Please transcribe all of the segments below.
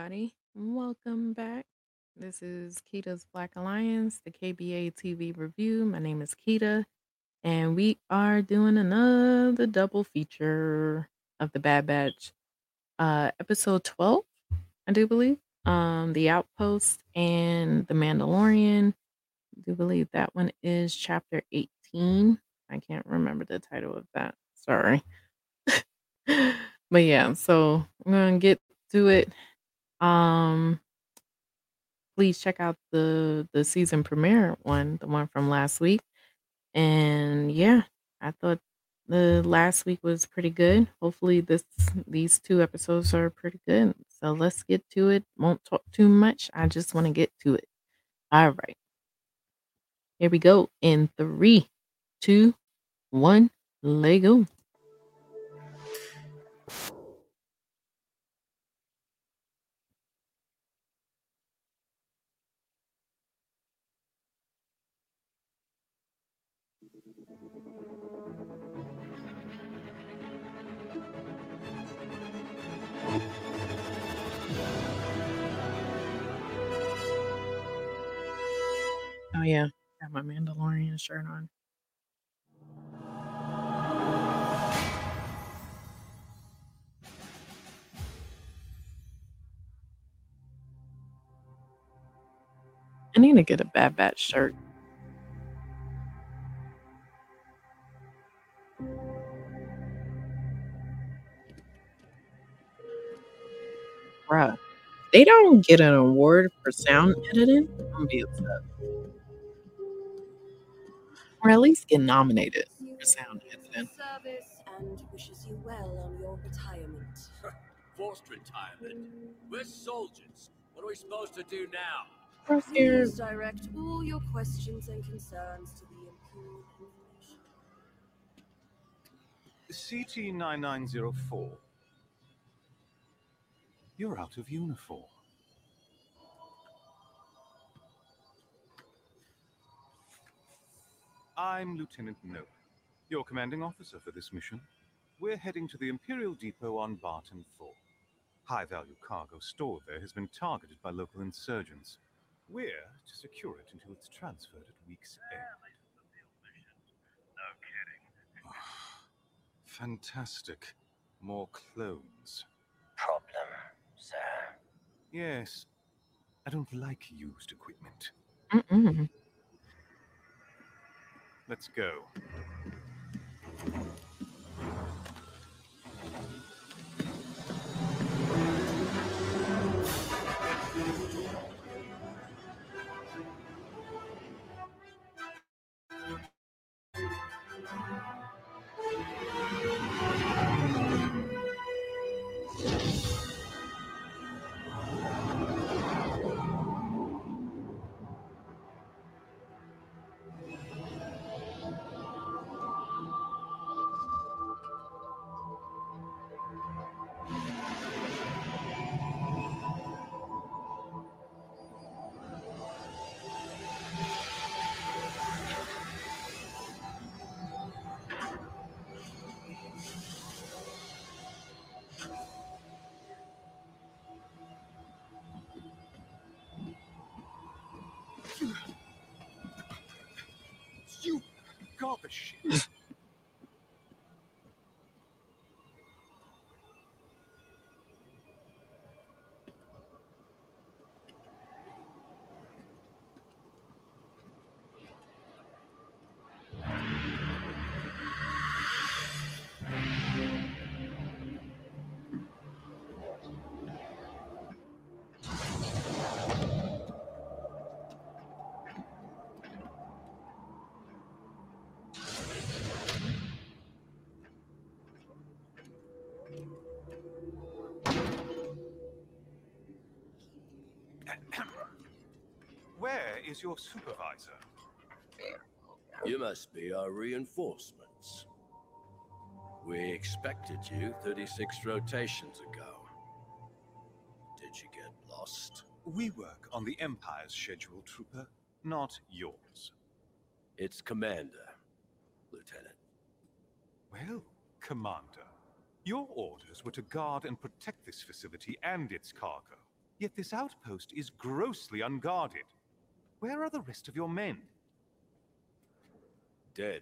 everybody. Welcome back. This is Kita's Black Alliance, the KBA TV review. My name is Kita, and we are doing another double feature of the Bad Batch, uh, episode 12, I do believe. Um, The Outpost and The Mandalorian. I do believe that one is chapter 18. I can't remember the title of that. Sorry. but yeah, so I'm gonna get to it. Um, please check out the the season premiere one, the one from last week. And yeah, I thought the last week was pretty good. Hopefully this these two episodes are pretty good. So let's get to it. Won't talk too much. I just want to get to it. All right. Here we go. In three, two, one, Lego. Oh yeah, got my Mandalorian shirt on. I need to get a Bad Batch shirt. Bruh, they don't get an award for sound editing. I'm gonna be upset. Or at least get nominated for sound editing. Service and wishes you well on your retirement. Forced retirement. We're soldiers. What are we supposed to do now? Cross your Please direct all your questions and concerns to the Imperial Information. CT9904. You're out of uniform. I'm Lieutenant Nolan, your commanding officer for this mission. We're heading to the Imperial Depot on Barton 4. High value cargo stored there has been targeted by local insurgents. We're to secure it until it's transferred at week's end. No Fantastic. More clones. problem, sir. Yes. I don't like used equipment. Mm-mm. Let's go. Shit. Where is your supervisor? You must be our reinforcements. We expected you 36 rotations ago. Did you get lost? We work on the Empire's schedule, Trooper, not yours. It's Commander, Lieutenant. Well, Commander, your orders were to guard and protect this facility and its cargo. Yet this outpost is grossly unguarded. Where are the rest of your men? Dead.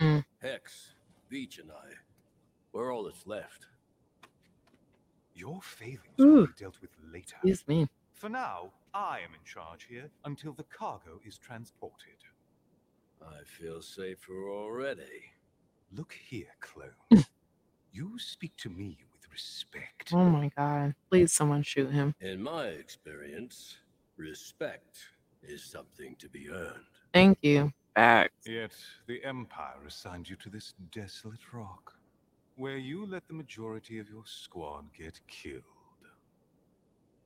Mm. Hex, Veach, and I. We're all that's left. Your failings Ooh. will be dealt with later. Excuse me. For now, I am in charge here until the cargo is transported. I feel safer already. Look here, clone. you speak to me with respect. Oh my god. Please someone shoot him. In my experience, respect is something to be earned. Thank you. Facts. Yet the Empire assigned you to this desolate rock, where you let the majority of your squad get killed.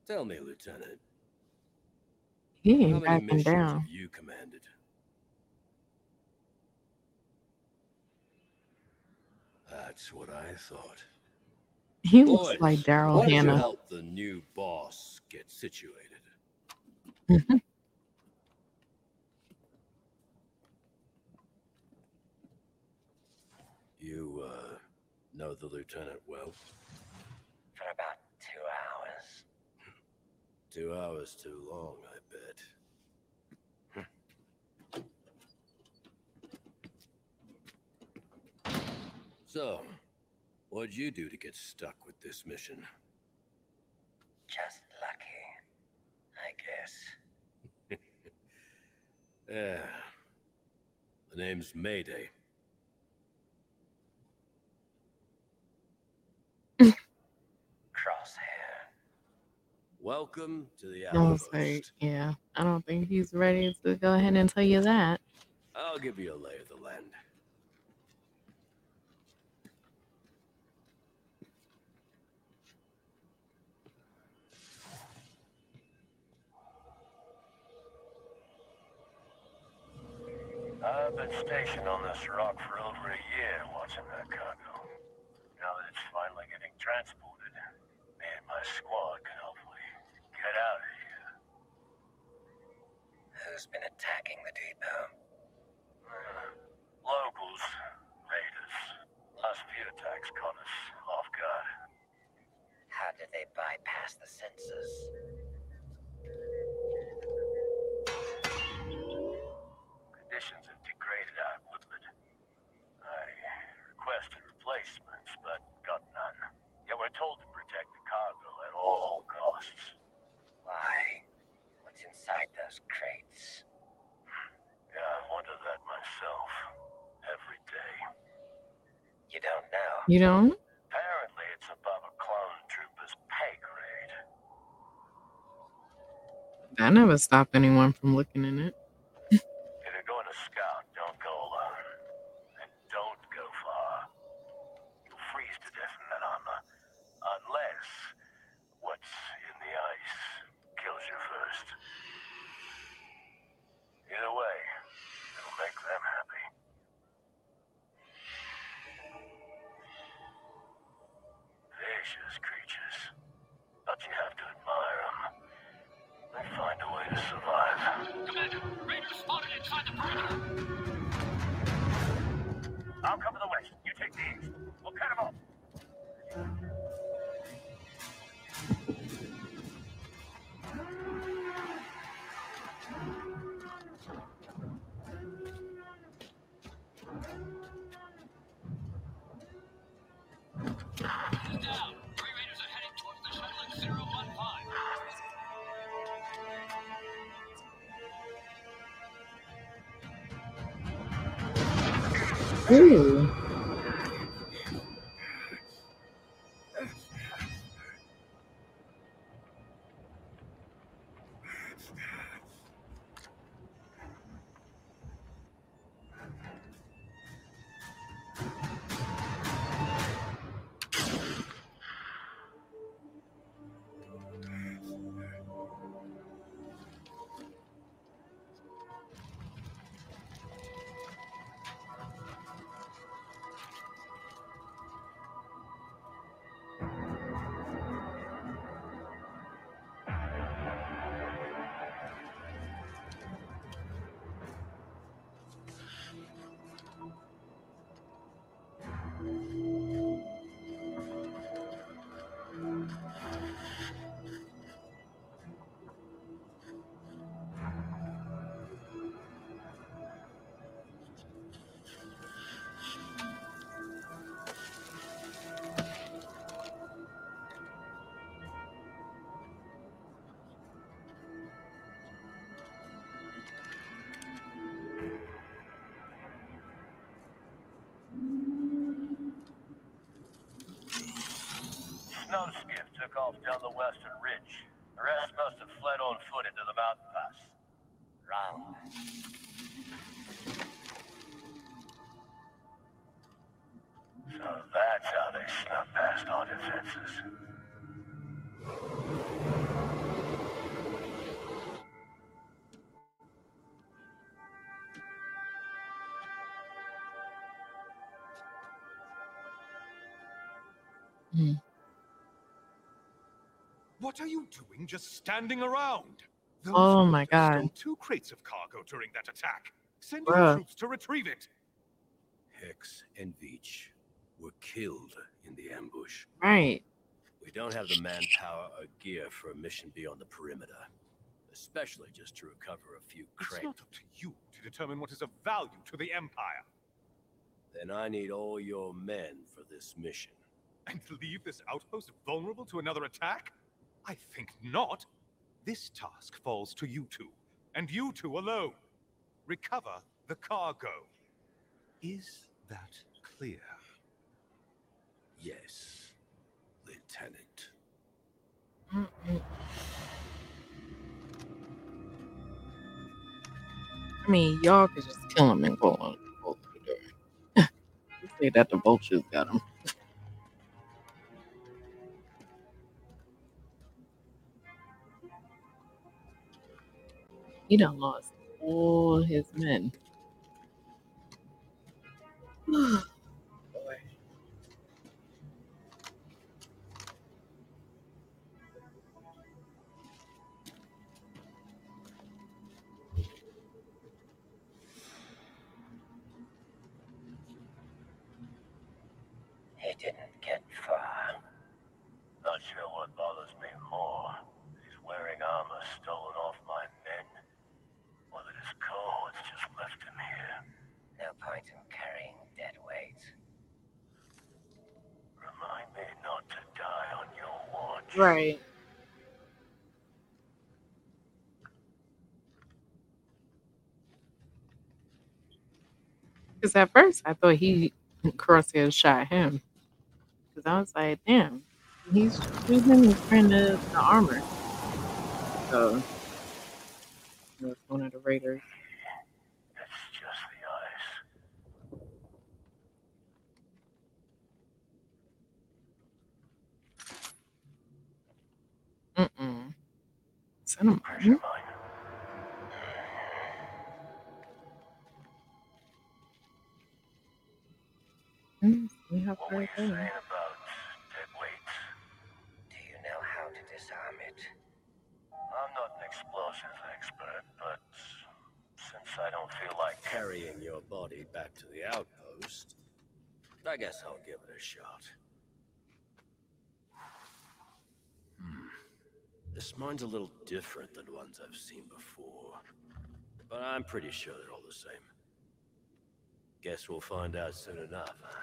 Tell me, Lieutenant, He how ain't many backing missions down. have you commanded? That's what I thought. He looks like Daryl why don't Hannah. help the new boss get situated? You, uh, know the lieutenant well? For about two hours. Two hours too long, I bet. So, what'd you do to get stuck with this mission? Just lucky. I guess. Yeah. The name's Mayday. Crosshair. Welcome to the I was outpost. like, yeah, I don't think he's ready to go ahead and tell you that. I'll give you a lay of the land. I've been stationed on this rock for over a year watching that cargo. Now that it's finally getting transported, me and my squad can hopefully get out of here. Who's been attacking the depot? Uh, locals, raiders. Last few attacks caught us off guard. How did they bypass the sensors? Conditions have degraded our equipment. I requested replacements, but got none. Yet we're told to protect the cargo at all costs. Why? What's inside those crates? Yeah, I wonder that myself. Every day. You don't know. You don't? Apparently, it's above a clone trooper's pay grade. That never stopped anyone from looking in it. Ooh. What are you doing just standing around? Those Oh my must stole God. Two crates of cargo during that attack. Send Bruh. your troops to retrieve it. Hex and Veach were killed in the ambush. Right. We don't have the manpower or gear for a mission beyond the perimeter, especially just to recover a few crates. It's crates. not up to you to determine what is of value to the Empire. Then I need all your men for this mission. And leave this outpost vulnerable to another attack? I think not. This task falls to you two, and you two alone. Recover the cargo. Is that clear? Yes, Lieutenant. I mean, y'all could just kill him and go on. Go through the. You say that the vultures got him. He done lost all his men. Boy. He didn't get far. Not sure what bothers me more. He's wearing armor stolen off my men. Or that his cohorts just left him here. No point in carrying dead weight. Remind me not to die on your watch. Right. Because at first I thought he Crosshair shot him. Because I was like, damn, he's shooting his friend the, the armor. So was one of the raiders. It's just the ice. Mm-mm. Send him Pressure mine. Mm, We have What were you saying about dead weights? Do you know how to disarm it? I'm not an explosives expert, but since I don't feel like Carrying your body back to the outpost, I guess I'll give it a shot. This mine's a little different than ones I've seen before, but I'm pretty sure they're all the same. Guess we'll find out soon enough, huh?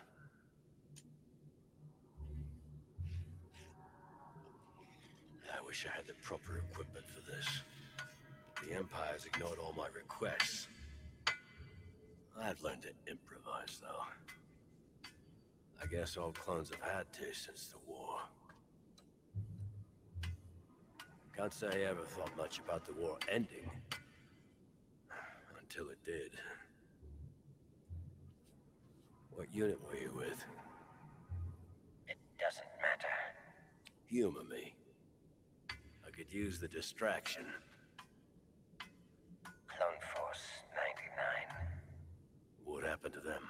I wish I had the proper equipment for this. The Empire's ignored all my requests. I've learned to improvise, though. I guess all clones have had to since the war. Can't say I ever thought much about the war ending. Until it did. What unit were you with? It doesn't matter. Humor me. I could use the distraction. Clone Force 99. What happened to them?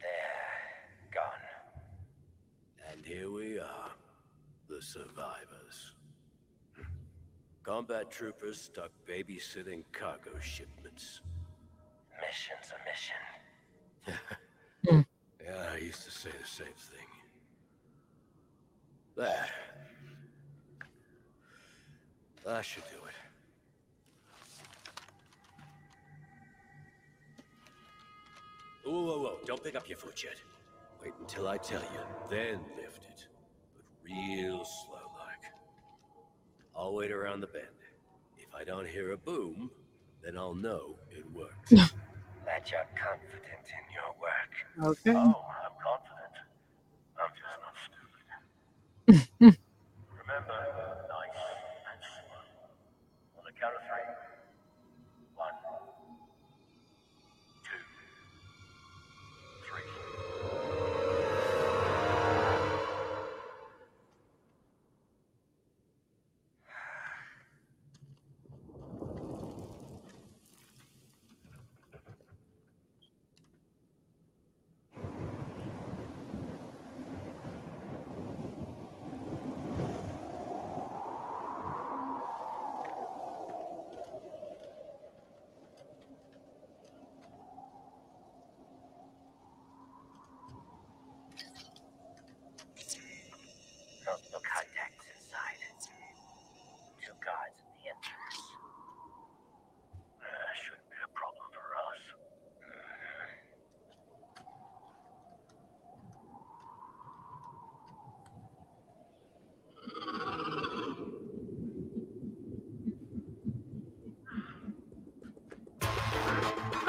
They're gone. And here we are, the survivors. Combat troopers stuck babysitting cargo shipments. Mission's a mission. Yeah, I used to say the same thing. There. That should do it. Whoa, whoa, whoa. Don't pick up your foot yet. Wait until I tell you, then lift it. But real slow. I'll wait around the bend. If I don't hear a boom, then I'll know it worked. That you're confident in your work. Okay. Oh, I'm confident. I'm just not stupid.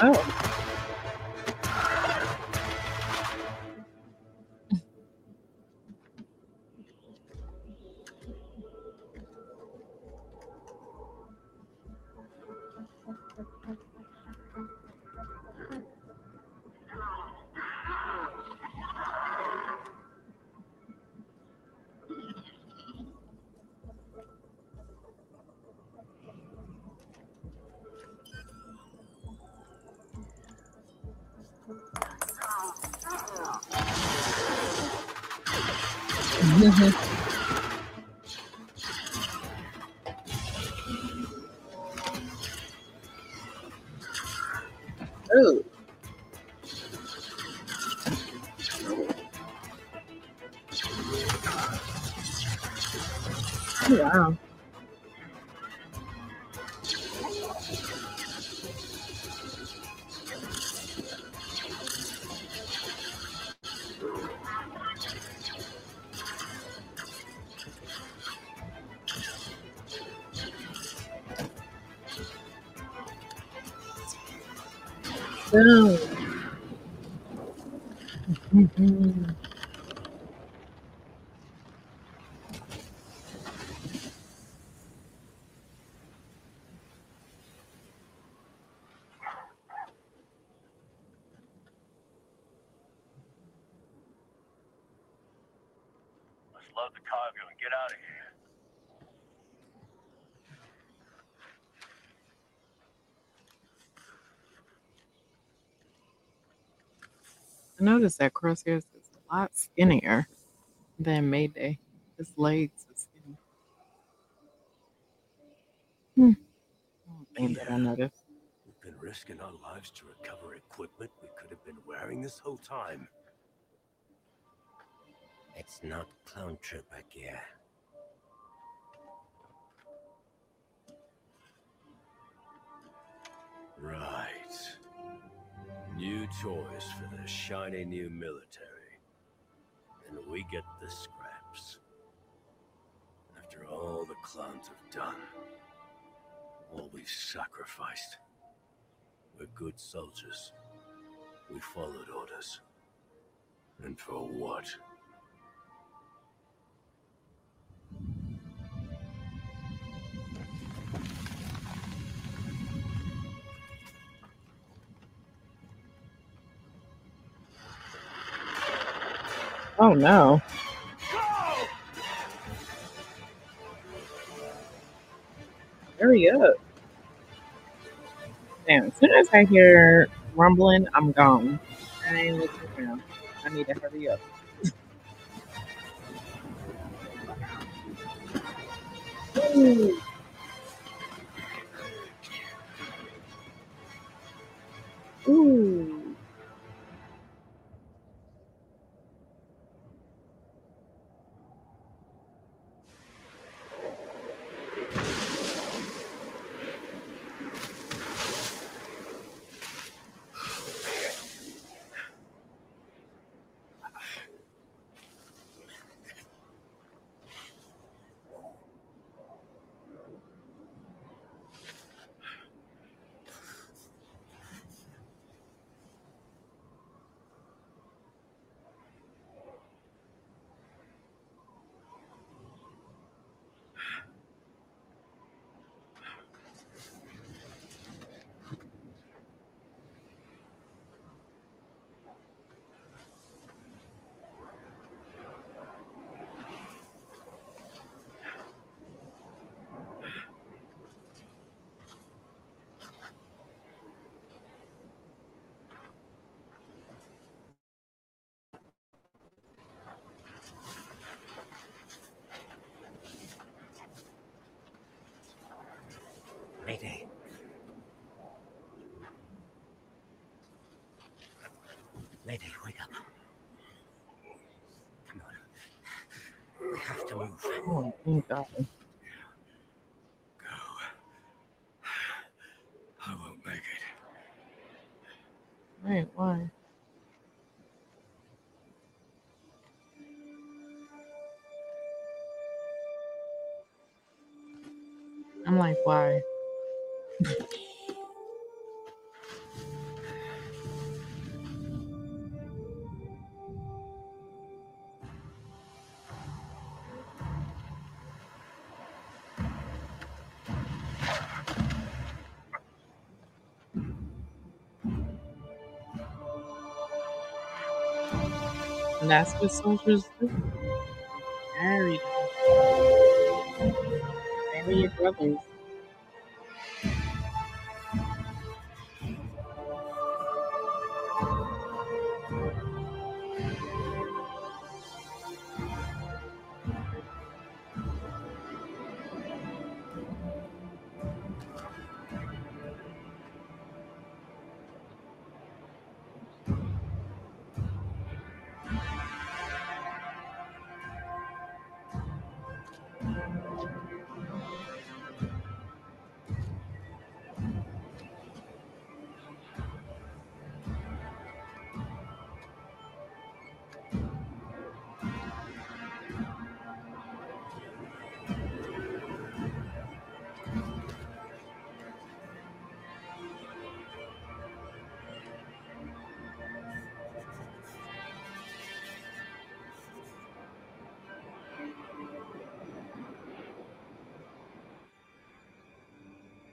Oh. Wow. Boom. Mhm. Let's load the cargo and get out of here. I noticed that Crosshairs is a lot skinnier than Mayday. His legs are skinny. Hmm. One thing that I noticed. We've been risking our lives to recover equipment we could have been wearing this whole time. It's not clone trooper gear. Right. New toys for the shiny new military. And we get the scraps. After all the clowns have done, all we've sacrificed. We're good soldiers. We followed orders. And for what? Oh no. Hurry up. Damn, as soon as I hear rumbling, I'm gone. I ain't looking around. I need to hurry up. Ooh. Ooh. Mayday. Mayday, wake up. Come on. We have to move. Oh, And that's what soldiers do. Marry brothers.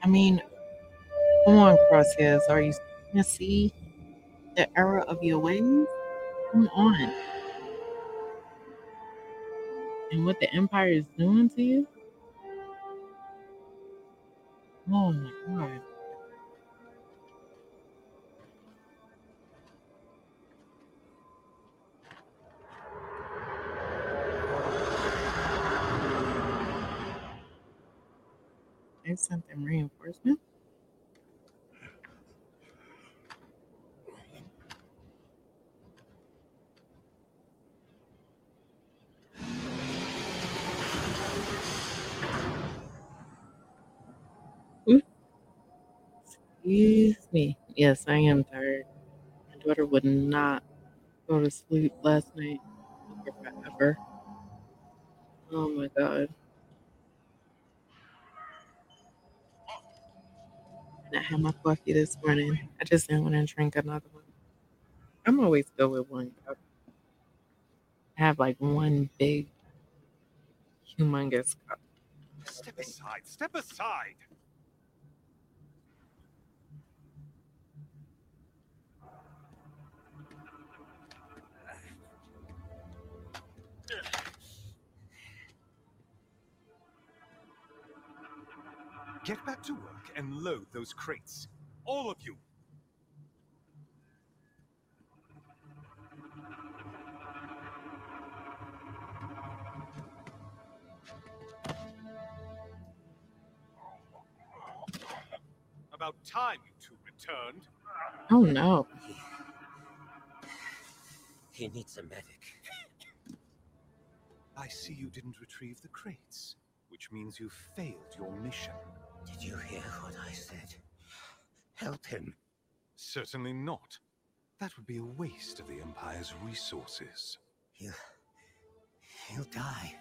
I mean, come on, Crosshairs. Are you going to see the error of your ways? Come on. And what the Empire is doing to you? Yes, I am tired. My daughter would not go to sleep last night or forever. Oh my god. I had my coffee this morning. I just didn't want to drink another one. I'm always good with one cup. I have like one big, humongous cup. Step aside. Step aside. Get back to work and load those crates. All of you. About time you two returned. Oh no. He needs a medic. I see you didn't retrieve the crates, which means you failed your mission. Did you hear what I said? Help him. Certainly not. That would be a waste of the Empire's resources. He'll. He'll die.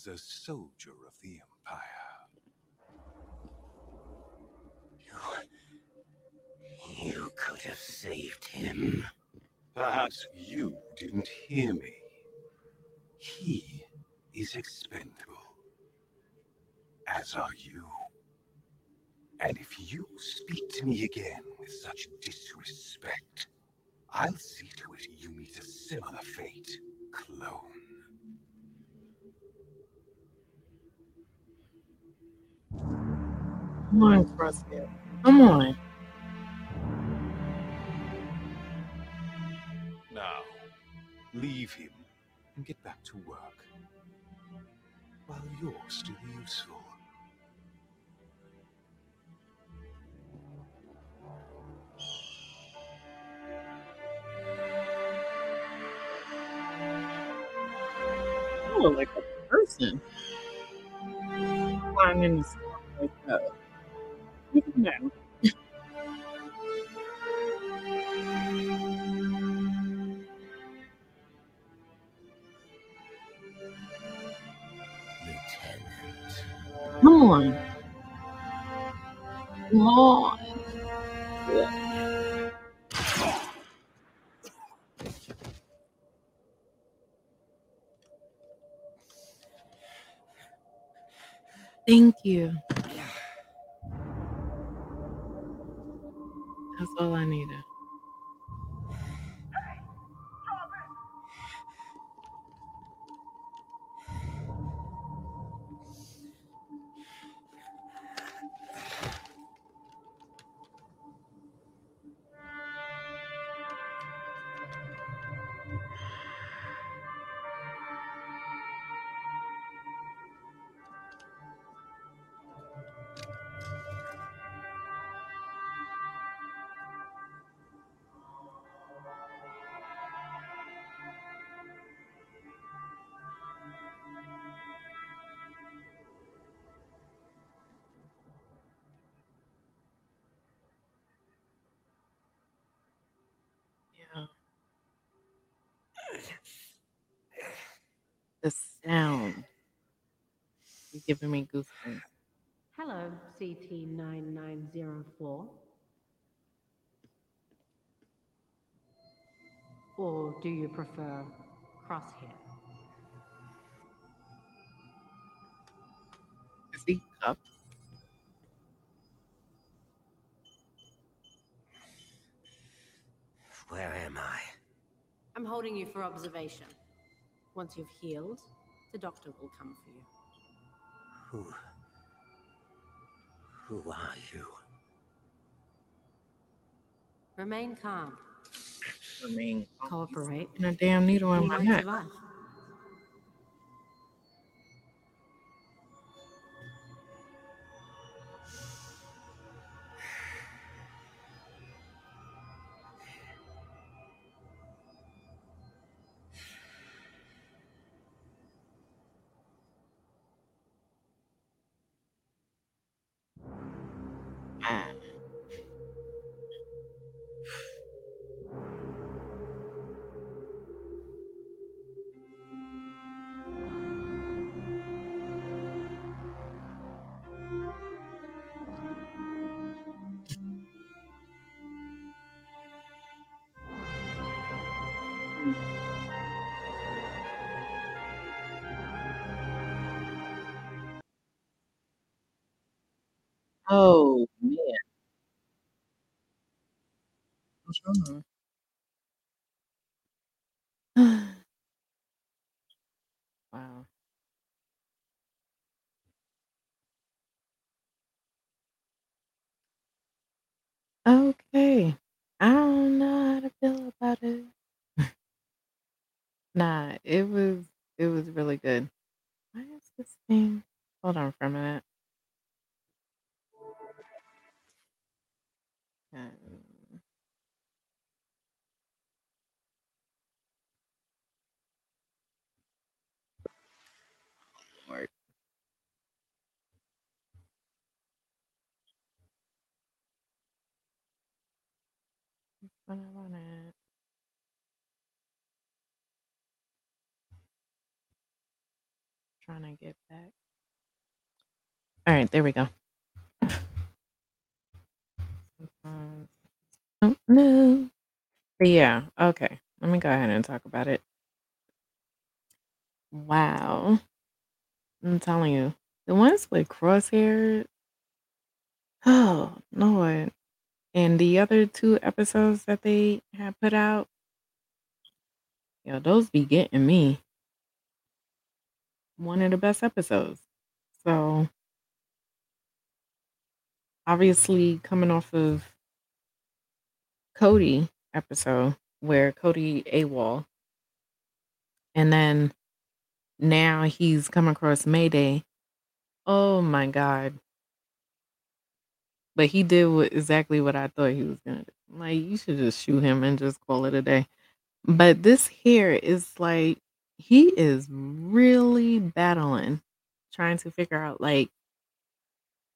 As a soldier of the Empire. You. You could have saved him. Perhaps you didn't hear me. He is expendable. As are you. And if you speak to me again with such disrespect, I'll see to it you meet a similar fate, clone. Come on, Crosshair. Come on. Now, leave him and get back to work. While you're still useful. Look like a person. Climbing the like that. No. Come on. Come on. Thank you. That's The sound. You're giving me goosebumps. Hello, CT9904. Or do you prefer crosshair? Is he up? Where am I? I'm holding you for observation. Once you've healed, the doctor will come for you. Who? Who are you? Remain calm. I mean, Cooperate. and a damn needle in my might neck. survive. Oh man. What's wrong? wow. Okay. I don't know how to feel about it. Nah, it was it was really good. Why is this thing? Hold on for a minute. Trying to get back. All right, there we go. Oh no. But yeah, okay. Let me go ahead and talk about it. Wow. I'm telling you, the ones with crosshair, oh Lord. And the other two episodes that they had put out, yo, those be getting me. One of the best episodes. So obviously coming off of Cody episode where Cody AWOL and then now he's come across Mayday. Oh my god. But he did what, exactly what I thought he was gonna do. Like you should just shoot him and just call it a day. But this here is like he is really battling, trying to figure out like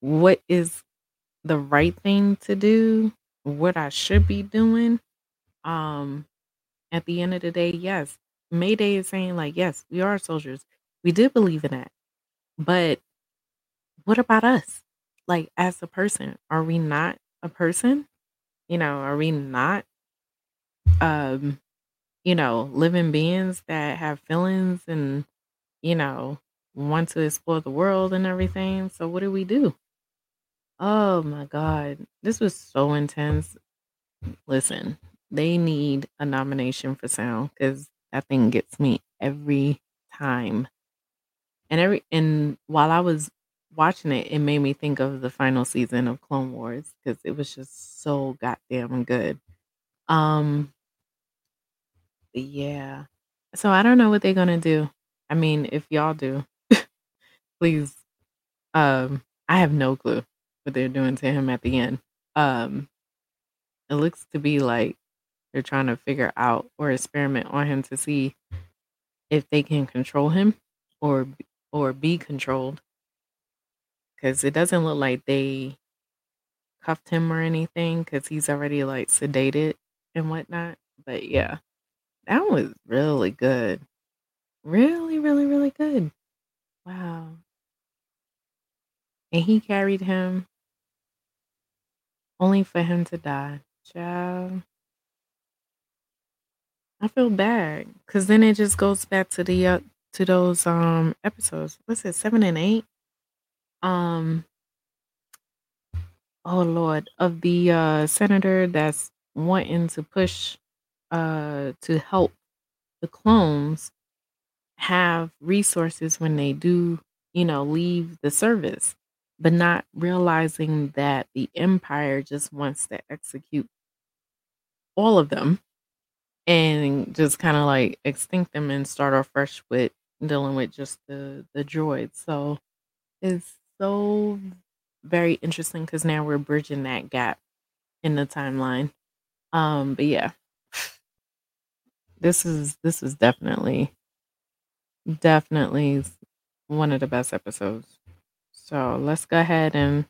what is the right thing to do, what I should be doing. Um, at the end of the day, yes, Mayday is saying like, yes, we are soldiers. We do believe in that. But what about us? Like as a person, are we not a person? You know, are we not um, you know, living beings that have feelings and, you know, want to explore the world and everything. So what do we do? Oh my god, this was so intense. Listen, they need a nomination for sound because that thing gets me every time. And every and while I was watching it, it made me think of the final season of Clone Wars because it was just so goddamn good. Um, yeah. So I don't know what they're gonna do. I mean, if y'all do, please. Um, I have no clue what they're doing to him at the end. Um, it looks to be like they're trying to figure out or experiment on him to see if they can control him or or be controlled because it doesn't look like they cuffed him or anything because he's already like sedated and whatnot. But yeah, that was really good. Really, really, really good. Wow. And he carried him only for him to die. Child. I feel bad because then it just goes back to the uh, to those um episodes. What's it, seven and eight? Um, oh Lord, of the uh senator that's wanting to push uh to help the clones have resources when they do, you know, leave the service, but not realizing that the empire just wants to execute all of them and just kind of like extinct them and start off fresh with dealing with just the the droids. So it's so very interesting because now we're bridging that gap in the timeline. Um, but yeah, this is this is definitely definitely one of the best episodes. So let's go ahead and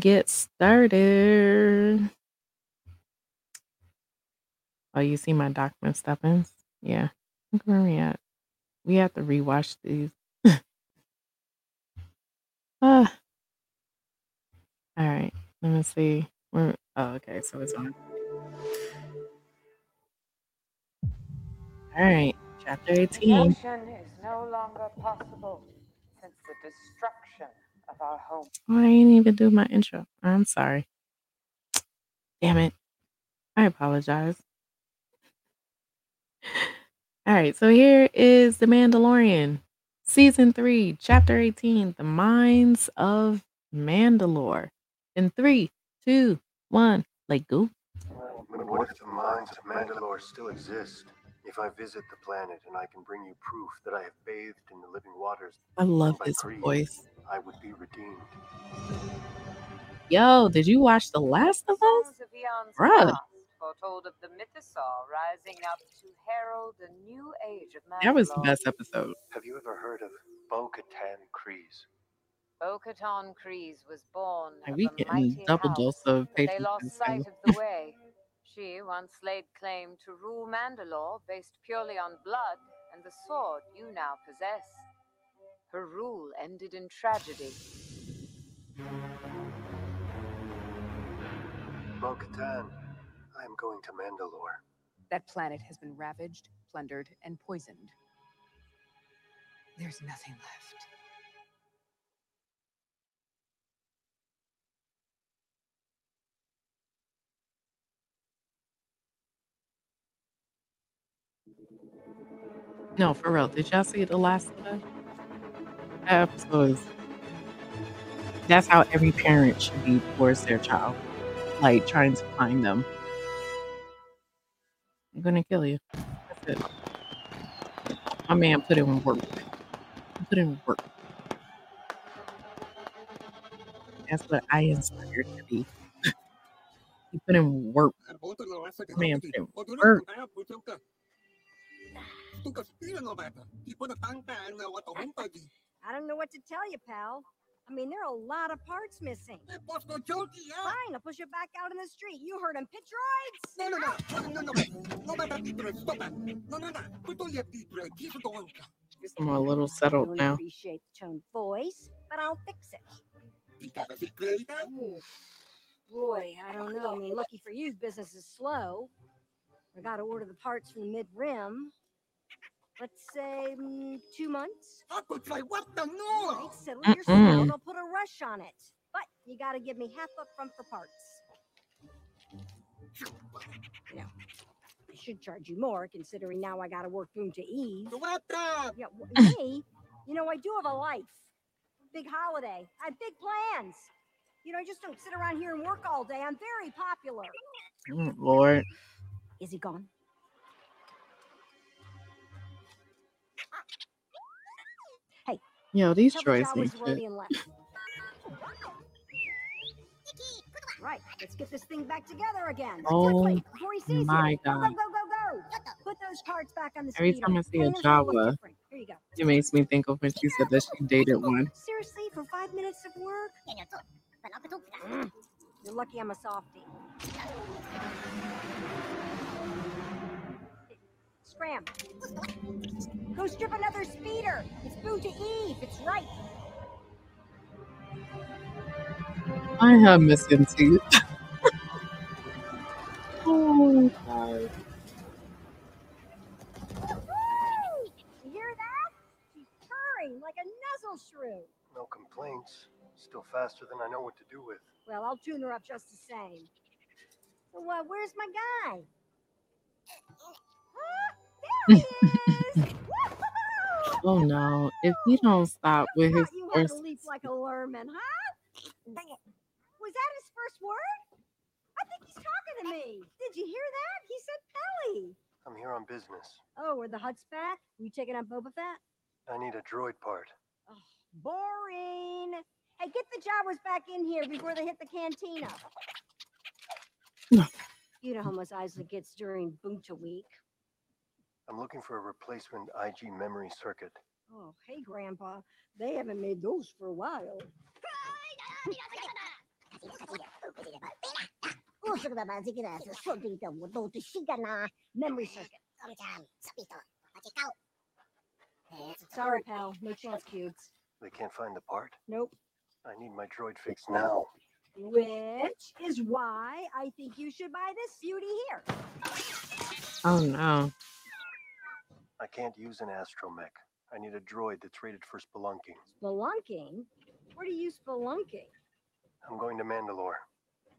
get started. Oh, you see my document stuffings? Yeah. Look where we at. We have to rewatch these. Ah, all right. Let me see. Where, oh, okay. So it's on. All right. Chapter 18. Motion is no longer possible since the destruction of our home. Oh, I didn't even do my intro. I'm sorry. Damn it. I apologize. All right. So here is The Mandalorian, Season 3, Chapter 18 The Mines of Mandalore. In three, two, one, let go. But what if the mines of Mandalore still exist? If I visit the planet and I can bring you proof that I have bathed in the living waters, I love by this voice. I would be redeemed. Yo, did you watch The Last of Us? Songs Bruh. past of the mythosaur rising up to herald a new age of Mandalore. That was the best episode. Have you ever heard of Bo Katan Kryze? Bo-Katan Kryze was born Like, of we a getting mighty double house, dose of but they lost sight of the way. She once laid claim to rule Mandalore based purely on blood and the sword you now possess. Her rule ended in tragedy. Bo Katan, I am going to Mandalore. That planet has been ravaged, plundered, and poisoned. There's nothing left. No, for real. Did y'all see The Last of Us? That episode is. That's how every parent should be towards their child. Like trying to find them. I'm gonna kill you. That's it. My man put in work. Put in work. That's what I inspire to be. he put in work. Man put in work. I don't know what to tell you, pal. I mean, there are a lot of parts missing. Fine, I'll push it back out in the street. You heard him. Pitch rides? I'm a little settled don't now. appreciate the tone voice, but I'll fix it. Ooh, Boy, I don't know. I mean, lucky for you, business is slow. I got to order the parts from the mid rim. Let's say mm, two months. what the All right, settle yourself. Mm-mm. I'll put a rush on it. But you gotta give me half up front for parts. You know, I should charge you more considering now I gotta work room to Eve. What the? Yeah, w- me? You know, I do have a life. Big holiday. I have big plans. You know, I just don't sit around here and work all day. I'm very popular. Oh, Lord. Is he gone? Yo, these droids shit. Right, let's get this thing back together again. Oh before he sees my you. Go, go, God. go, go. Put those parts back on the Every time I see a Clean them so they look Jawa, different. Here you go. it makes me think of when she said that she dated one. Seriously, for five minutes of work? Mm, You're lucky I'm a softie. Scram. Go strip another speeder. It's Bunta Eve. It's right. I have missing teeth. oh, God. You hear that? She's purring like a nuzzle shrew. No complaints. Still faster than I know what to do with. Well, I'll tune her up just the same. So, uh, where's my guy? Ah, there he is! Woo-hoo-hoo! Oh, no. If he don't stop with his Thought you had to leap like a lerman, huh? Was that his first word? I think he's talking to me. Did you hear that? He said Peli. I'm here on business. Oh, are the Hutts back? You taking up Boba Fett? I need a droid part. Boring. Hey, get the Jawas back in here before they hit the cantina. you know how much Isaac gets during Bunta week. I'm looking for a replacement IG memory circuit. Oh, hey, Grandpa. They haven't made those for a while. Memory circuit. Sorry, pal. No chance cubes. They can't find the part? Nope. I need my droid fixed now. Which is why I think you should buy this beauty here. Oh, no. I can't use an astromech. I need a droid that's rated for spelunking. Spelunking? Where do you use spelunking? I'm going to Mandalore.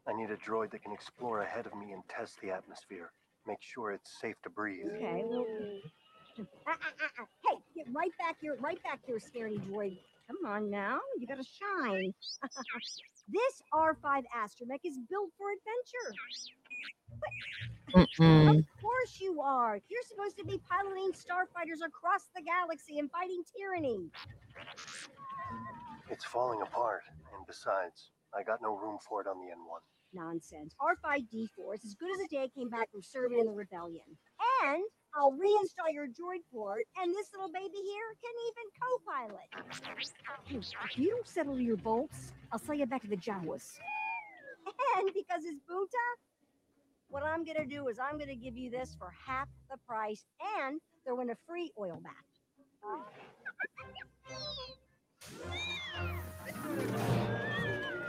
I need a droid that can explore ahead of me and test the atmosphere. Make sure it's safe to breathe. Okay. Well, Ah, ah, ah, ah. Hey, get right back here, right back here, scaredy droid. Come on now, you gotta shine. this R5 astromech is built for adventure. Mm-mm. Of course you are. You're supposed to be piloting starfighters across the galaxy and fighting tyranny. It's falling apart, and besides, I got no room for it on the N1. Nonsense. R5D4 is as good as a day I came back from serving in the rebellion. And I'll reinstall your droid port, and this little baby here can even co-pilot. If you don't settle your bolts, I'll sell you back to the Jawas. And because it's Bunta, what I'm gonna do is I'm gonna give you this for half the price and throw in a free oil bath.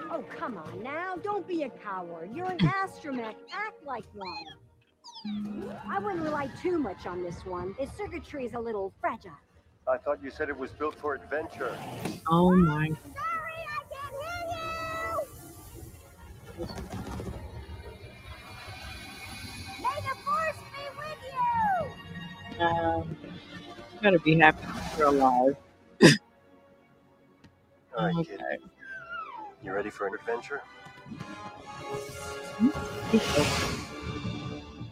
Oh, come on now. Don't be a coward. You're an astromech. Act like one. I wouldn't rely too much on this one. Its circuitry is a little fragile. I thought you said it was built for adventure. Oh, my. Sorry, I can't hear you! Um, better be happy you're alive. All right, Okay. kid. You ready for an adventure?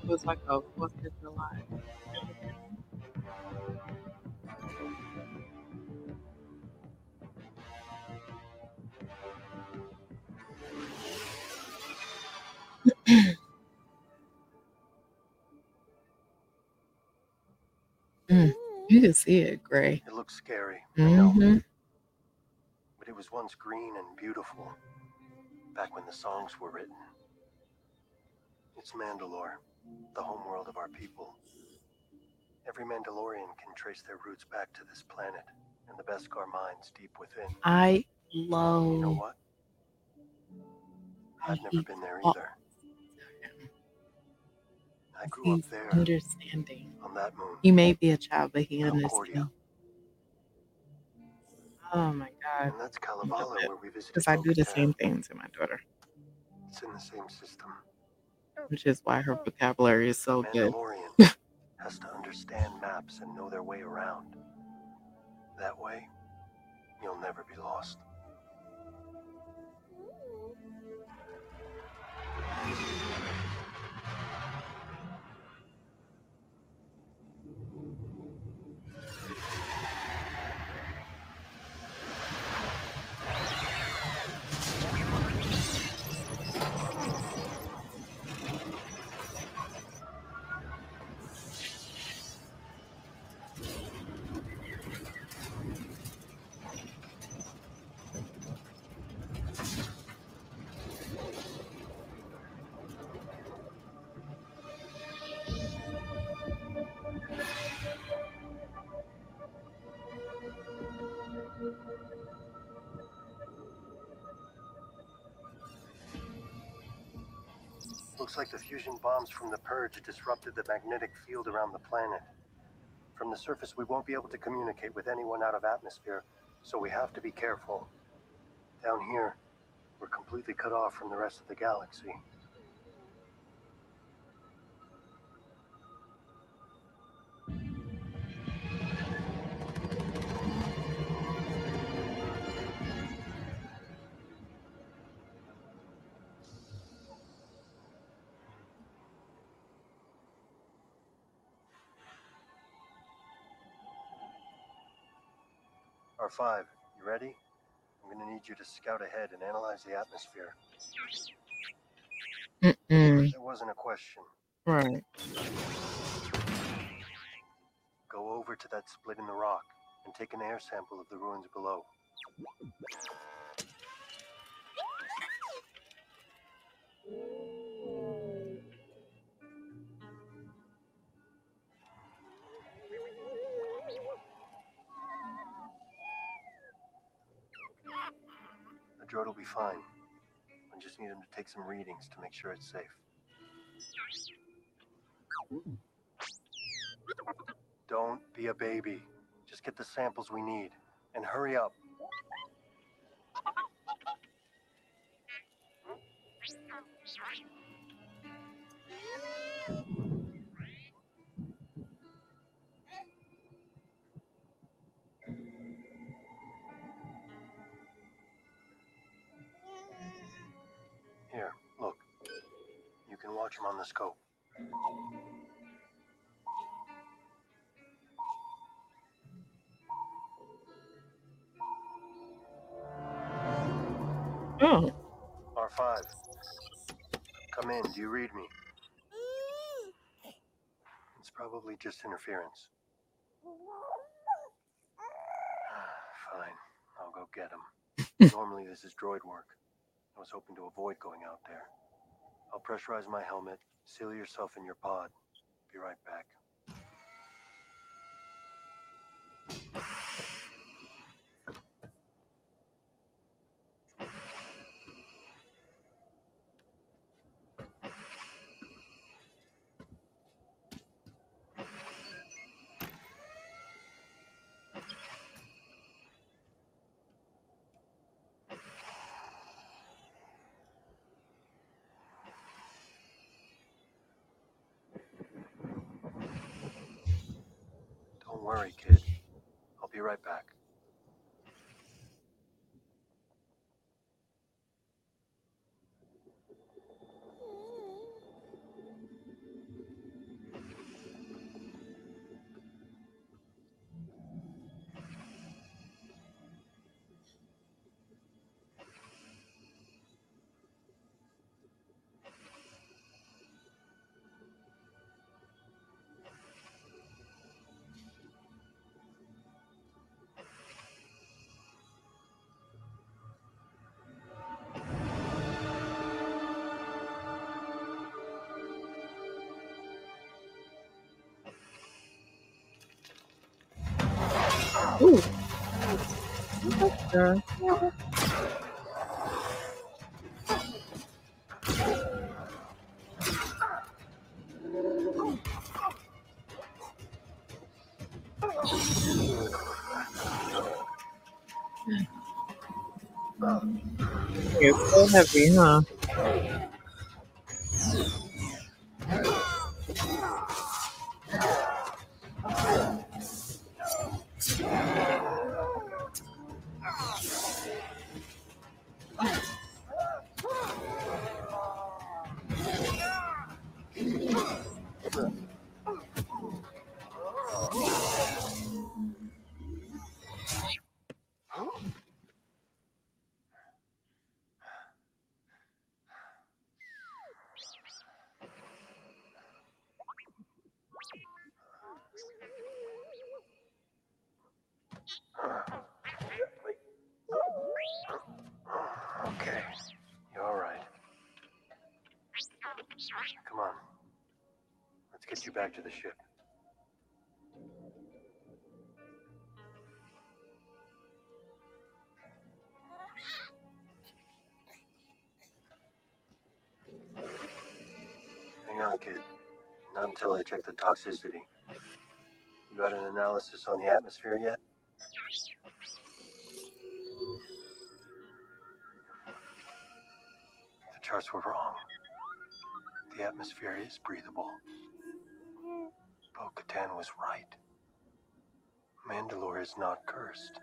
It was like a Fourth of July. Mm, you can see it, Gray. It looks scary. I know. hmm But it was once green and beautiful. Back when the songs were written. It's Mandalore, the homeworld of our people. Every Mandalorian can trace their roots back to this planet and the Beskar mines deep within. I love. You know what? I've never been there either. I grew up He's there understanding. on that moon. He may be a child, but he understands. Oh my god. And that's Kalevala, where we visited Because I do the same thing to my daughter, It's in the same system. which is why her vocabulary is so good. Has to understand maps and know their way around. That way, you'll never be lost. Looks like the fusion bombs from the Purge disrupted the magnetic field around the planet. From the surface, we won't be able to communicate with anyone out of atmosphere, so we have to be careful. Down here, we're completely cut off from the rest of the galaxy. R5, you ready? I'm gonna need you to scout ahead and analyze the atmosphere. Mm-mm. It wasn't a question. Right. Go over to that split in the rock and take an air sample of the ruins below. Droid will be fine. I just need him to take some readings to make sure it's safe. Don't be a baby. Just get the samples we need. And hurry up. Watch him on the scope. Hmm. Oh. R5. Come in. Do you read me? It's probably just interference. Fine. I'll go get him. Normally, this is droid work. I was hoping to avoid going out there. I'll pressurize my helmet, seal yourself in your pod. Be right back. Don't worry, kid. I'll be right back. Ooh. You're so heavy, huh? Okay, you're all right. Come on. Let's get you back to the ship. Hang on, kid. Not until I check the toxicity. You got an analysis on the atmosphere yet? Charts were wrong. The atmosphere is breathable. Bo Katan was right. Mandalore is not cursed.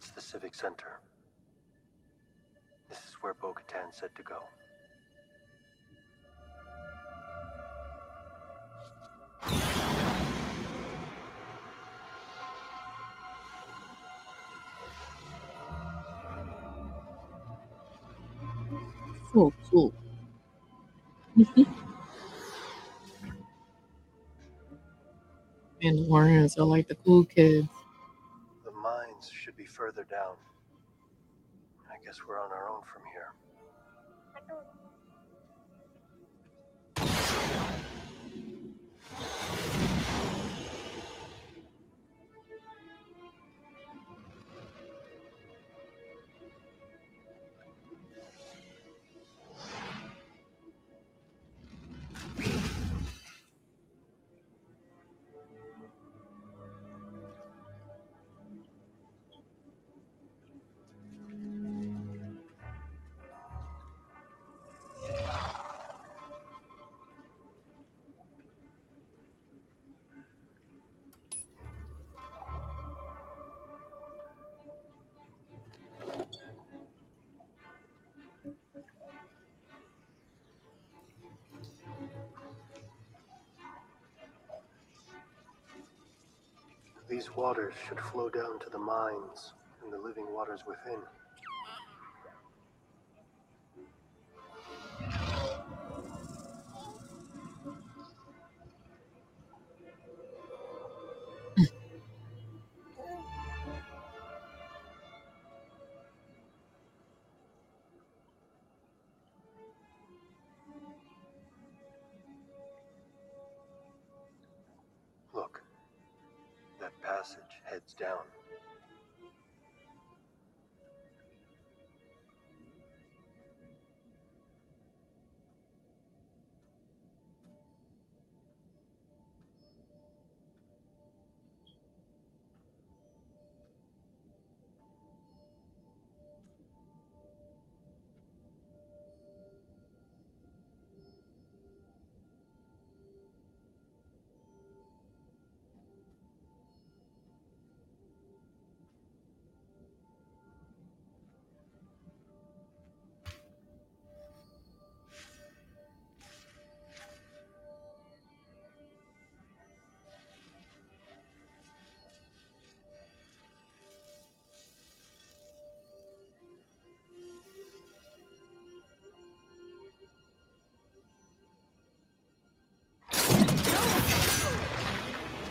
That's the Civic Center. This is where Bo Katan said to go. So cool. Mandalorians are like the cool kids. The mines further down. I guess we're on our own from here. These waters should flow down to the mines and the living waters within.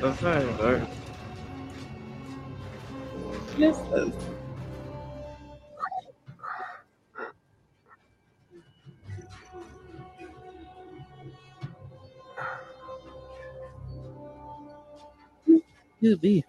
Was about to say, but this be.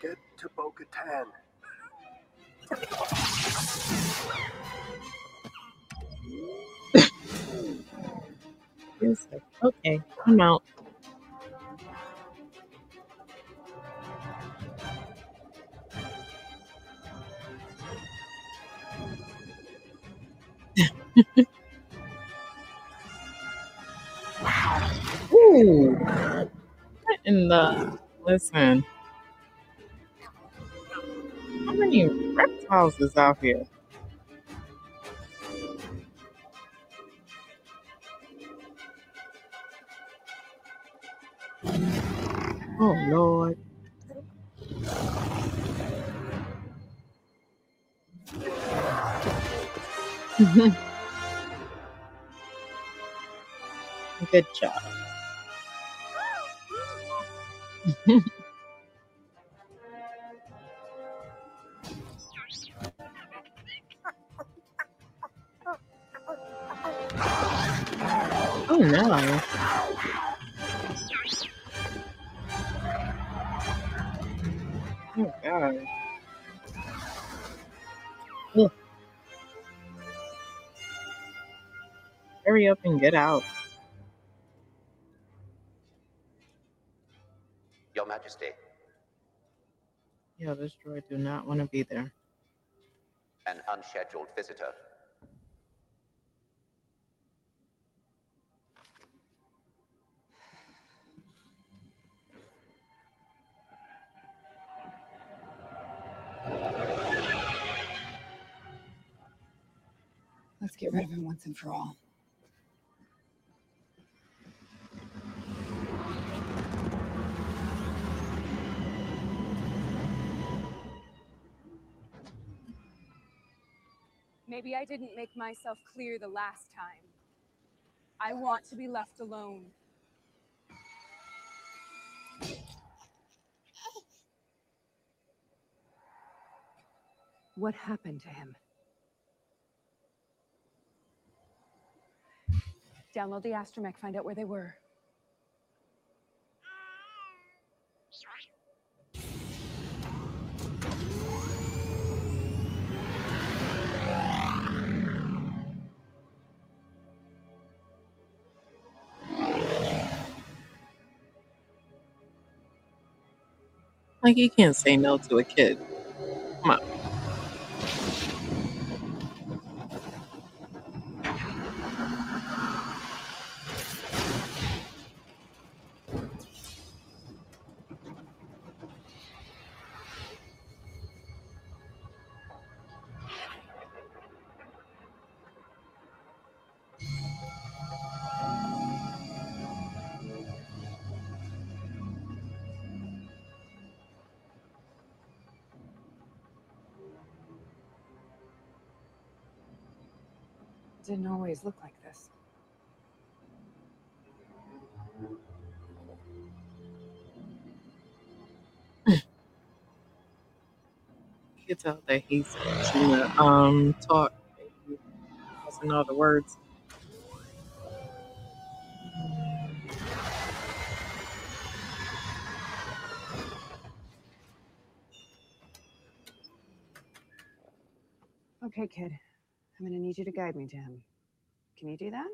Get to Bo. Okay, I'm out. Ooh. What in the listen? How many reptiles is out here? Oh Lord. Good job. Oh no. Oh god. Hurry up and get out. Thursday. Yeah, this droid do not want to be there. An unscheduled visitor. Let's get rid of him once and for all. Maybe I didn't make myself clear the last time. I want to be left alone. What happened to him? Download the astromech, find out where they were. Like you can't say no to a kid. Come on. Didn't always look like this. You can tell that he's trying to um talk. Doesn't know the words. Okay, kid. I'm gonna need you to guide me to him. Can you do that?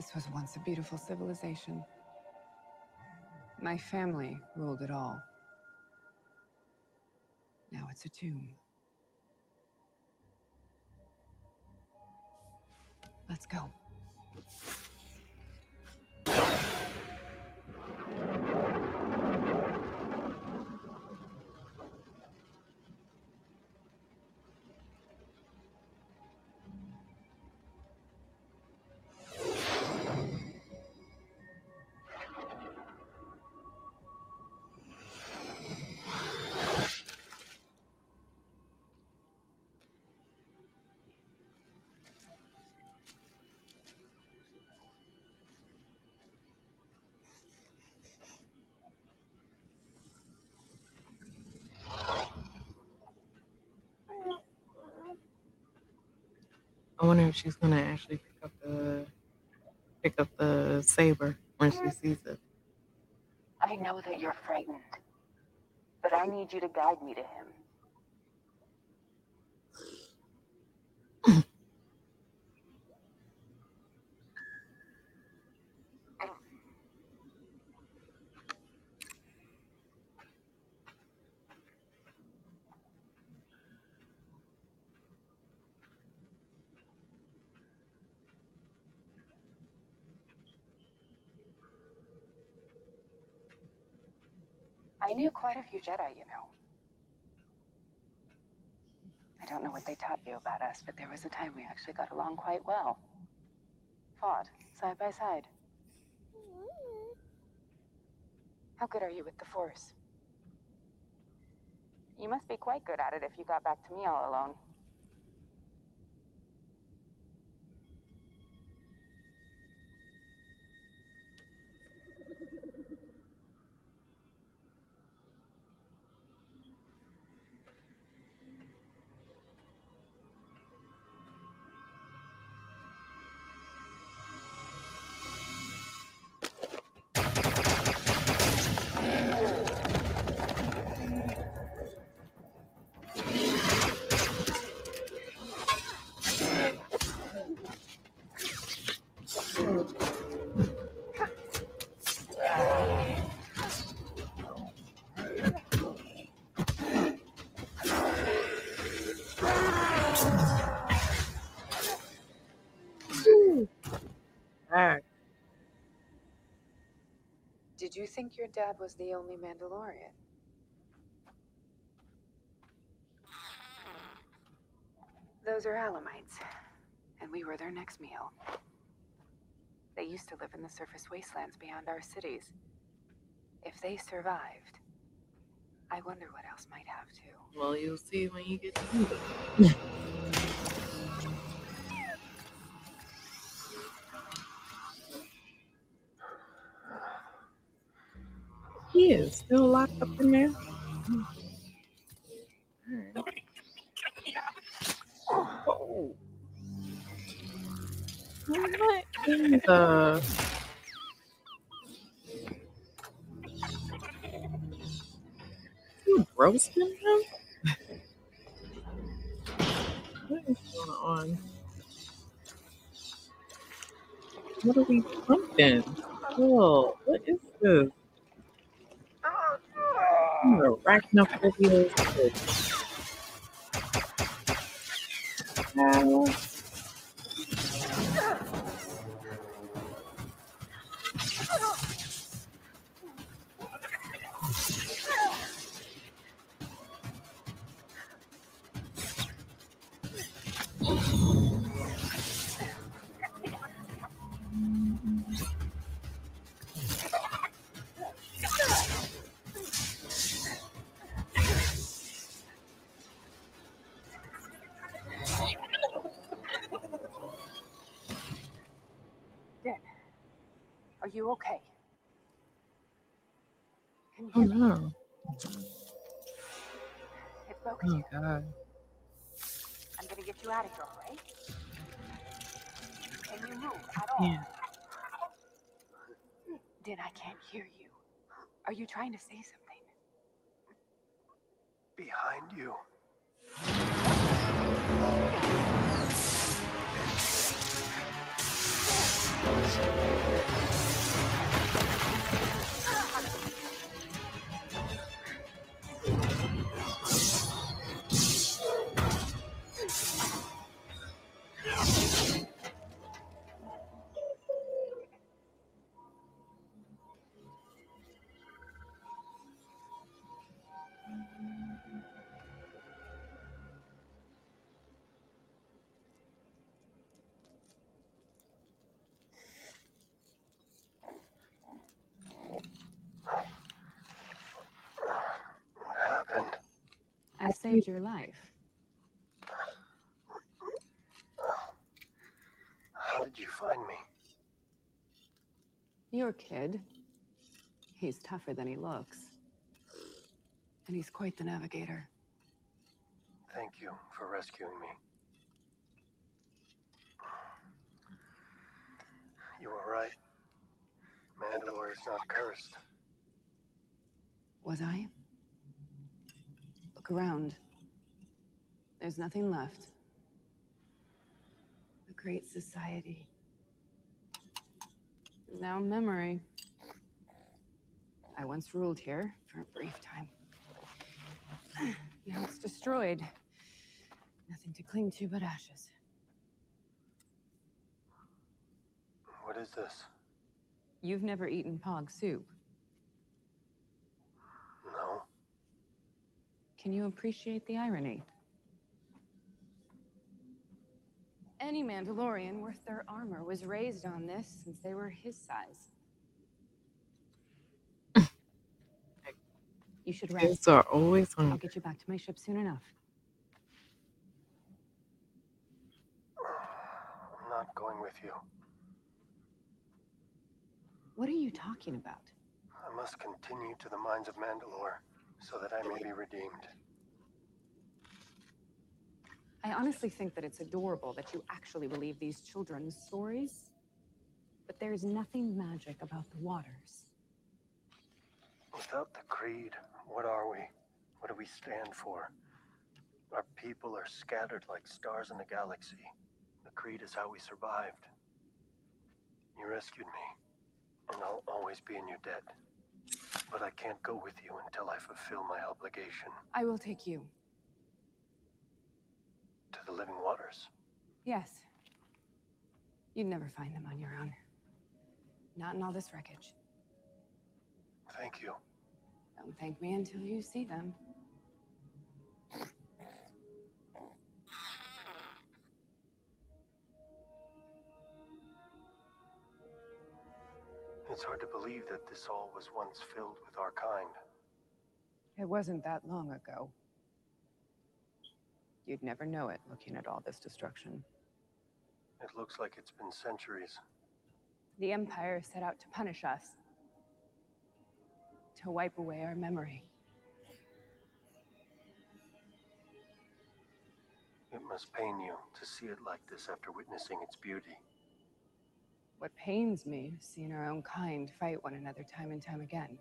This was once a beautiful civilization. My family ruled it all. Now it's a tomb. Let's go. I wonder if she's gonna actually pick up the pick up the saber when she sees it. I know that you're frightened, but I need you to guide me to him. quite a few Jedi, you know. I don't know what they taught you about us, but there was a time we actually got along quite well. Fought side by side. How good are you with the Force? You must be quite good at it if you got back to me all alone. Did you think your dad was the only Mandalorian? Those are Alamites, and we were their next meal. They used to live in the surface wastelands beyond our cities. If they survived, I wonder what else might have to. Well, you'll see when you get to He is still locked up in there. Alright. Oh. What in the you roasting him? What is going on? What are we pumping? Whoa, what is this? Arachnophobia. Ow. Din, It's broken. Oh god. I'm gonna get you out of here, alright? Can you move at all? Yeah. Din, I can't hear you. Are you trying to say something? Behind you. Saved your life. How did you find me? Your kid. He's tougher than he looks. And he's quite the navigator. Thank you for rescuing me. You were right. Mandalore is not cursed. Was I? Look around. There's nothing left. The Great Society. Now memory. I once ruled here for a brief time. Now it's destroyed. Nothing to cling to but ashes. What is this? You've never eaten pog soup. No. Can you appreciate the irony? Any Mandalorian worth their armor was raised on this since they were his size. you should rest. Kids are always hungry. I'll get you back to my ship soon enough. I'm not going with you. What are you talking about? I must continue to the mines of Mandalore so that I may be redeemed. I honestly think that it's adorable that you actually believe these children's stories. But there's nothing magic about the waters. Without the creed, what are we? What do we stand for? Our people are scattered like stars in the galaxy. The creed is how we survived. You rescued me, and I'll always be in your debt. But I can't go with you until I fulfill my obligation I will take you. to the living waters. Yes. You'd never find them on your own. Not in all this wreckage. Thank you. Don't thank me until you see them. It's hard to believe that this all was once filled with our kind. It wasn't that long ago. You'd never know it looking at all this destruction. It looks like it's been centuries. The Empire set out to punish us, to wipe away our memory. It must pain you to see it like this after witnessing its beauty. What pains me is seeing our own kind fight one another time and time again,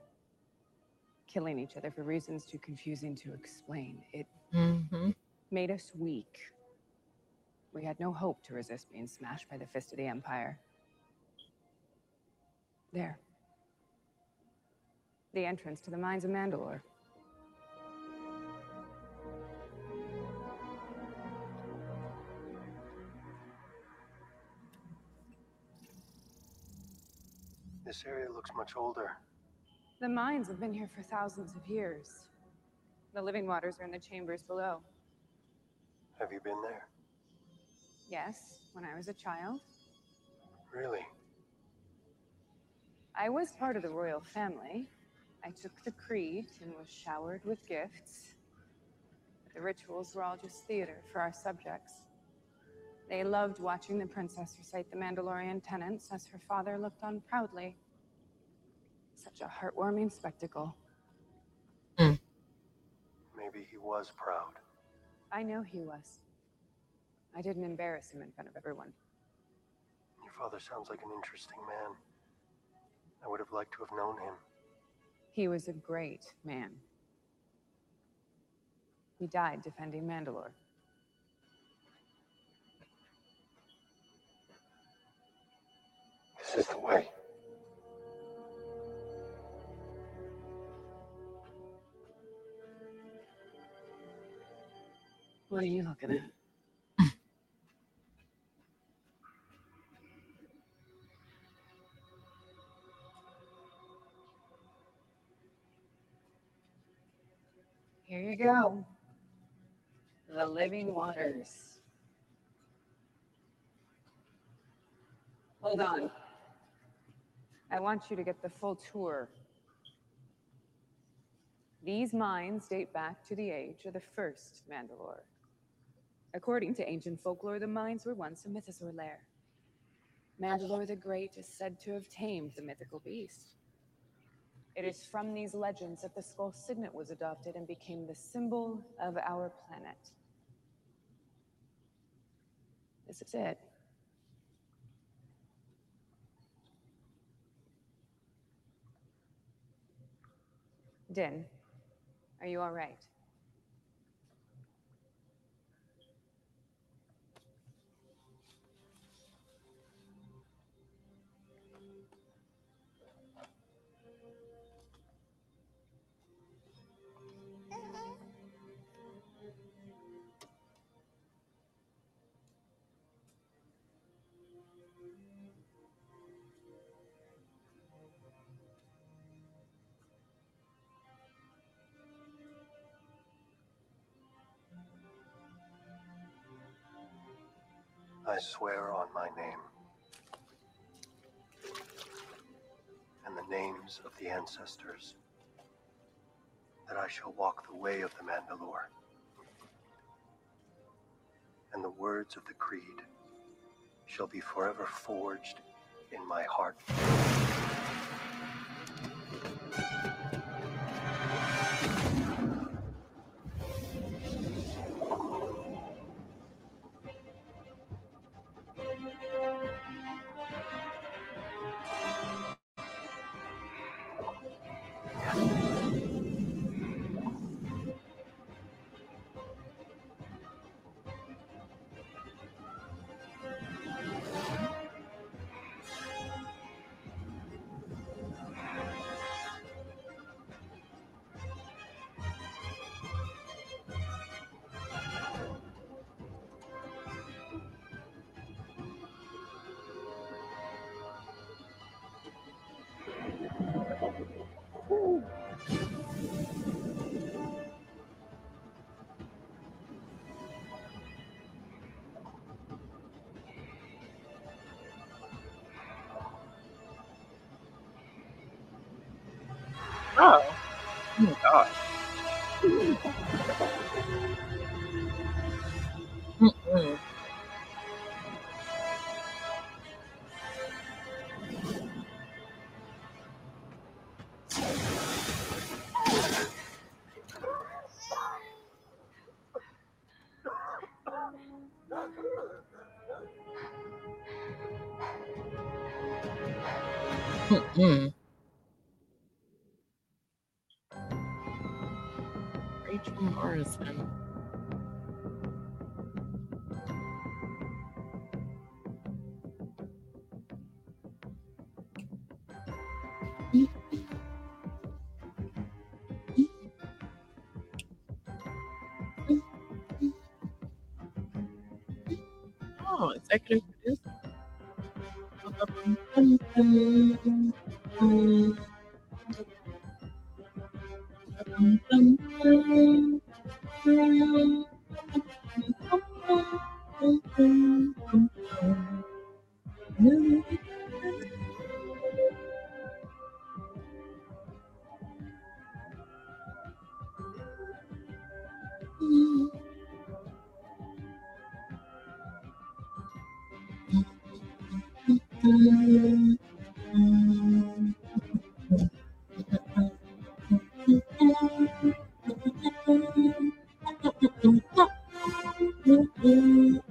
killing each other for reasons too confusing to explain. It Mm-hmm. made us weak. We had no hope to resist being smashed by the fist of the Empire. There. The entrance to the mines of Mandalore. This area looks much older. The mines have been here for thousands of years. The living waters are in the chambers below. Have you been there? Yes, when I was a child. Really? I was part of the royal family. I took the creed and was showered with gifts. But the rituals were all just theater for our subjects. They loved watching the princess recite the Mandalorian tenets as her father looked on proudly. Such a heartwarming spectacle. Hmm. Maybe he was proud. I know he was. I didn't embarrass him in front of everyone. Your father sounds like an interesting man. I would have liked to have known him. He was a great man. He died defending Mandalore. This is the way. What are you looking at? Here you go. The living waters. Hold on. I want you to get the full tour. These mines date back to the age of the first Mandalore. According to ancient folklore, the mines were once a mythosaur lair. Mandalore the Great is said to have tamed the mythical beast. It is from these legends that the skull signet was adopted and became the symbol of our planet. This is it. Din, are you all right? I swear on my name and the names of the ancestors that I shall walk the way of the Mandalore. And the words of the creed shall be forever forged in my heart. Oh. Oh my god. Mm-mm. Executive producer.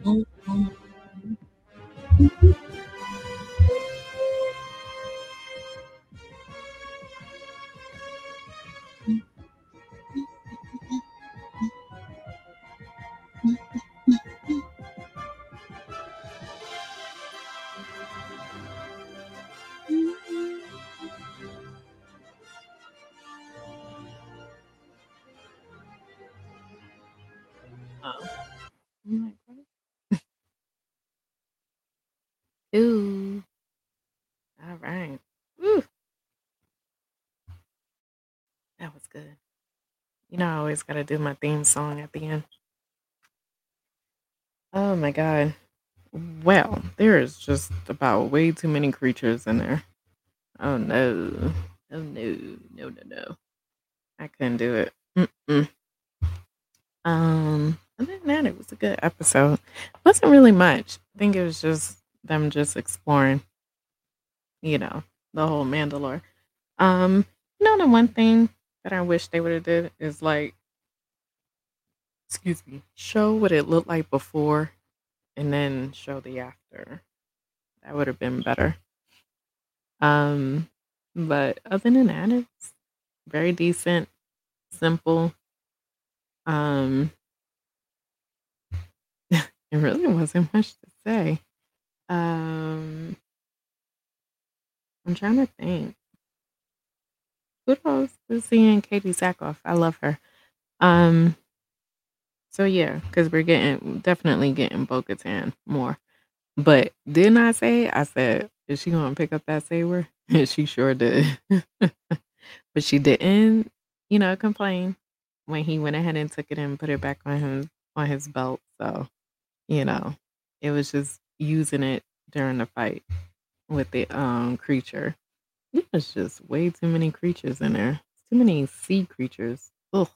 Oh. Always got to do my theme song at the end. Oh my god. Well, there is just about way too many creatures in there. Oh no. Oh no. No, no, no. I couldn't do it. Mm-mm. Um, other than that, it was a good episode. It wasn't really much. I think it was just them just exploring, you know, the whole Mandalore. Um, you know, the one thing that I wish they would have did is like, excuse me, show what it looked like before, and then show the after. That would have been better. Um, but other than that, it's very decent, simple. Um, it really wasn't much to say. Um, I'm trying to think. Kudos to seeing Katee Sackhoff. I love her. Um, so yeah, because we're getting definitely getting Bo Katan more. But didn't I say? I said, is she gonna pick up that saber? She sure did. but she didn't, you know, complain when he went ahead and took it and put it back on him on his belt. So, you know, it was just using it during the fight with the um creature. There's just way too many creatures in there. Too many sea creatures. Ugh.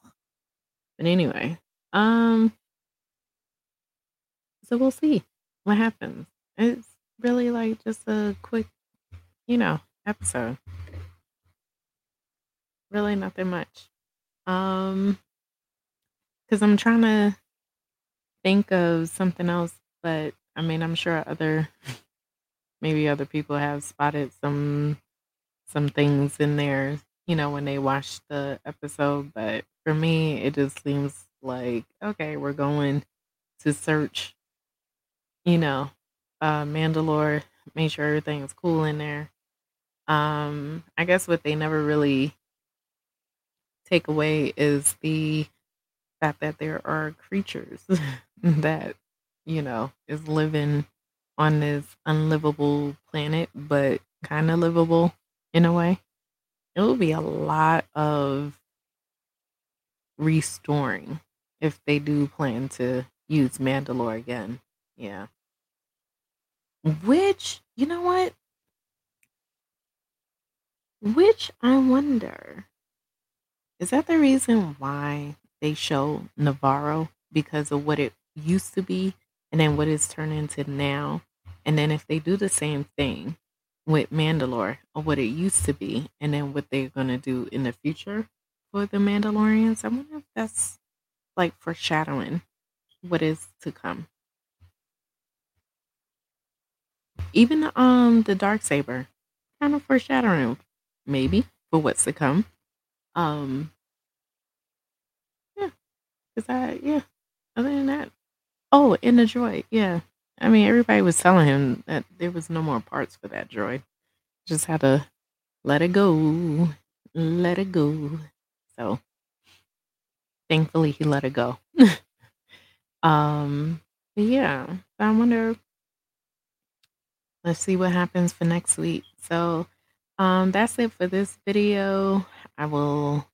But anyway, um, so we'll see what happens. It's really like just a quick, you know, episode. Really nothing much. Um, because I'm trying to think of something else, but I mean, I'm sure other maybe other people have spotted some some things in there, you know, when they watch the episode, but for me, it just seems like okay, we're going to search, you know, uh Mandalore, make sure everything is cool in there. Um, I guess what they never really take away is the fact that there are creatures that, you know, is living on this unlivable planet, but kind of livable in a way. It will be a lot of restoring if they do plan to use Mandalore again. Yeah. Which, you know what? Which I wonder is that the reason why they show Nevarro because of what it used to be and then what it's turned into now? And then if they do the same thing with Mandalore or what it used to be and then what they're to do in the future for the Mandalorians, I wonder if that's like foreshadowing what is to come. Even um the dark saber, kind of foreshadowing maybe for what's to come. Um, yeah, cause I yeah. Other than that, oh, in the droid, yeah. I mean, everybody was telling him that there was no more parts for that droid. Just had to let it go, let it go. So, thankfully, he let it go. um, yeah, I wonder. Let's see what happens for next week. So, um, that's it for this video. I will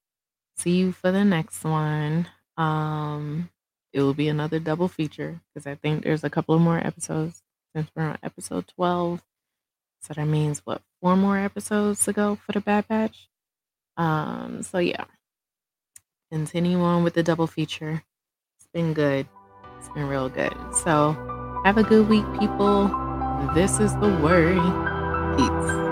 see you for the next one. Um, it will be another double feature because I think there's a couple of more episodes since we're on episode 12. So that means what, four more episodes to go for the Bad Batch? Um, so yeah. Continue on with the double feature. It's been good. It's been real good. So have a good week, people. This is the worry. Peace.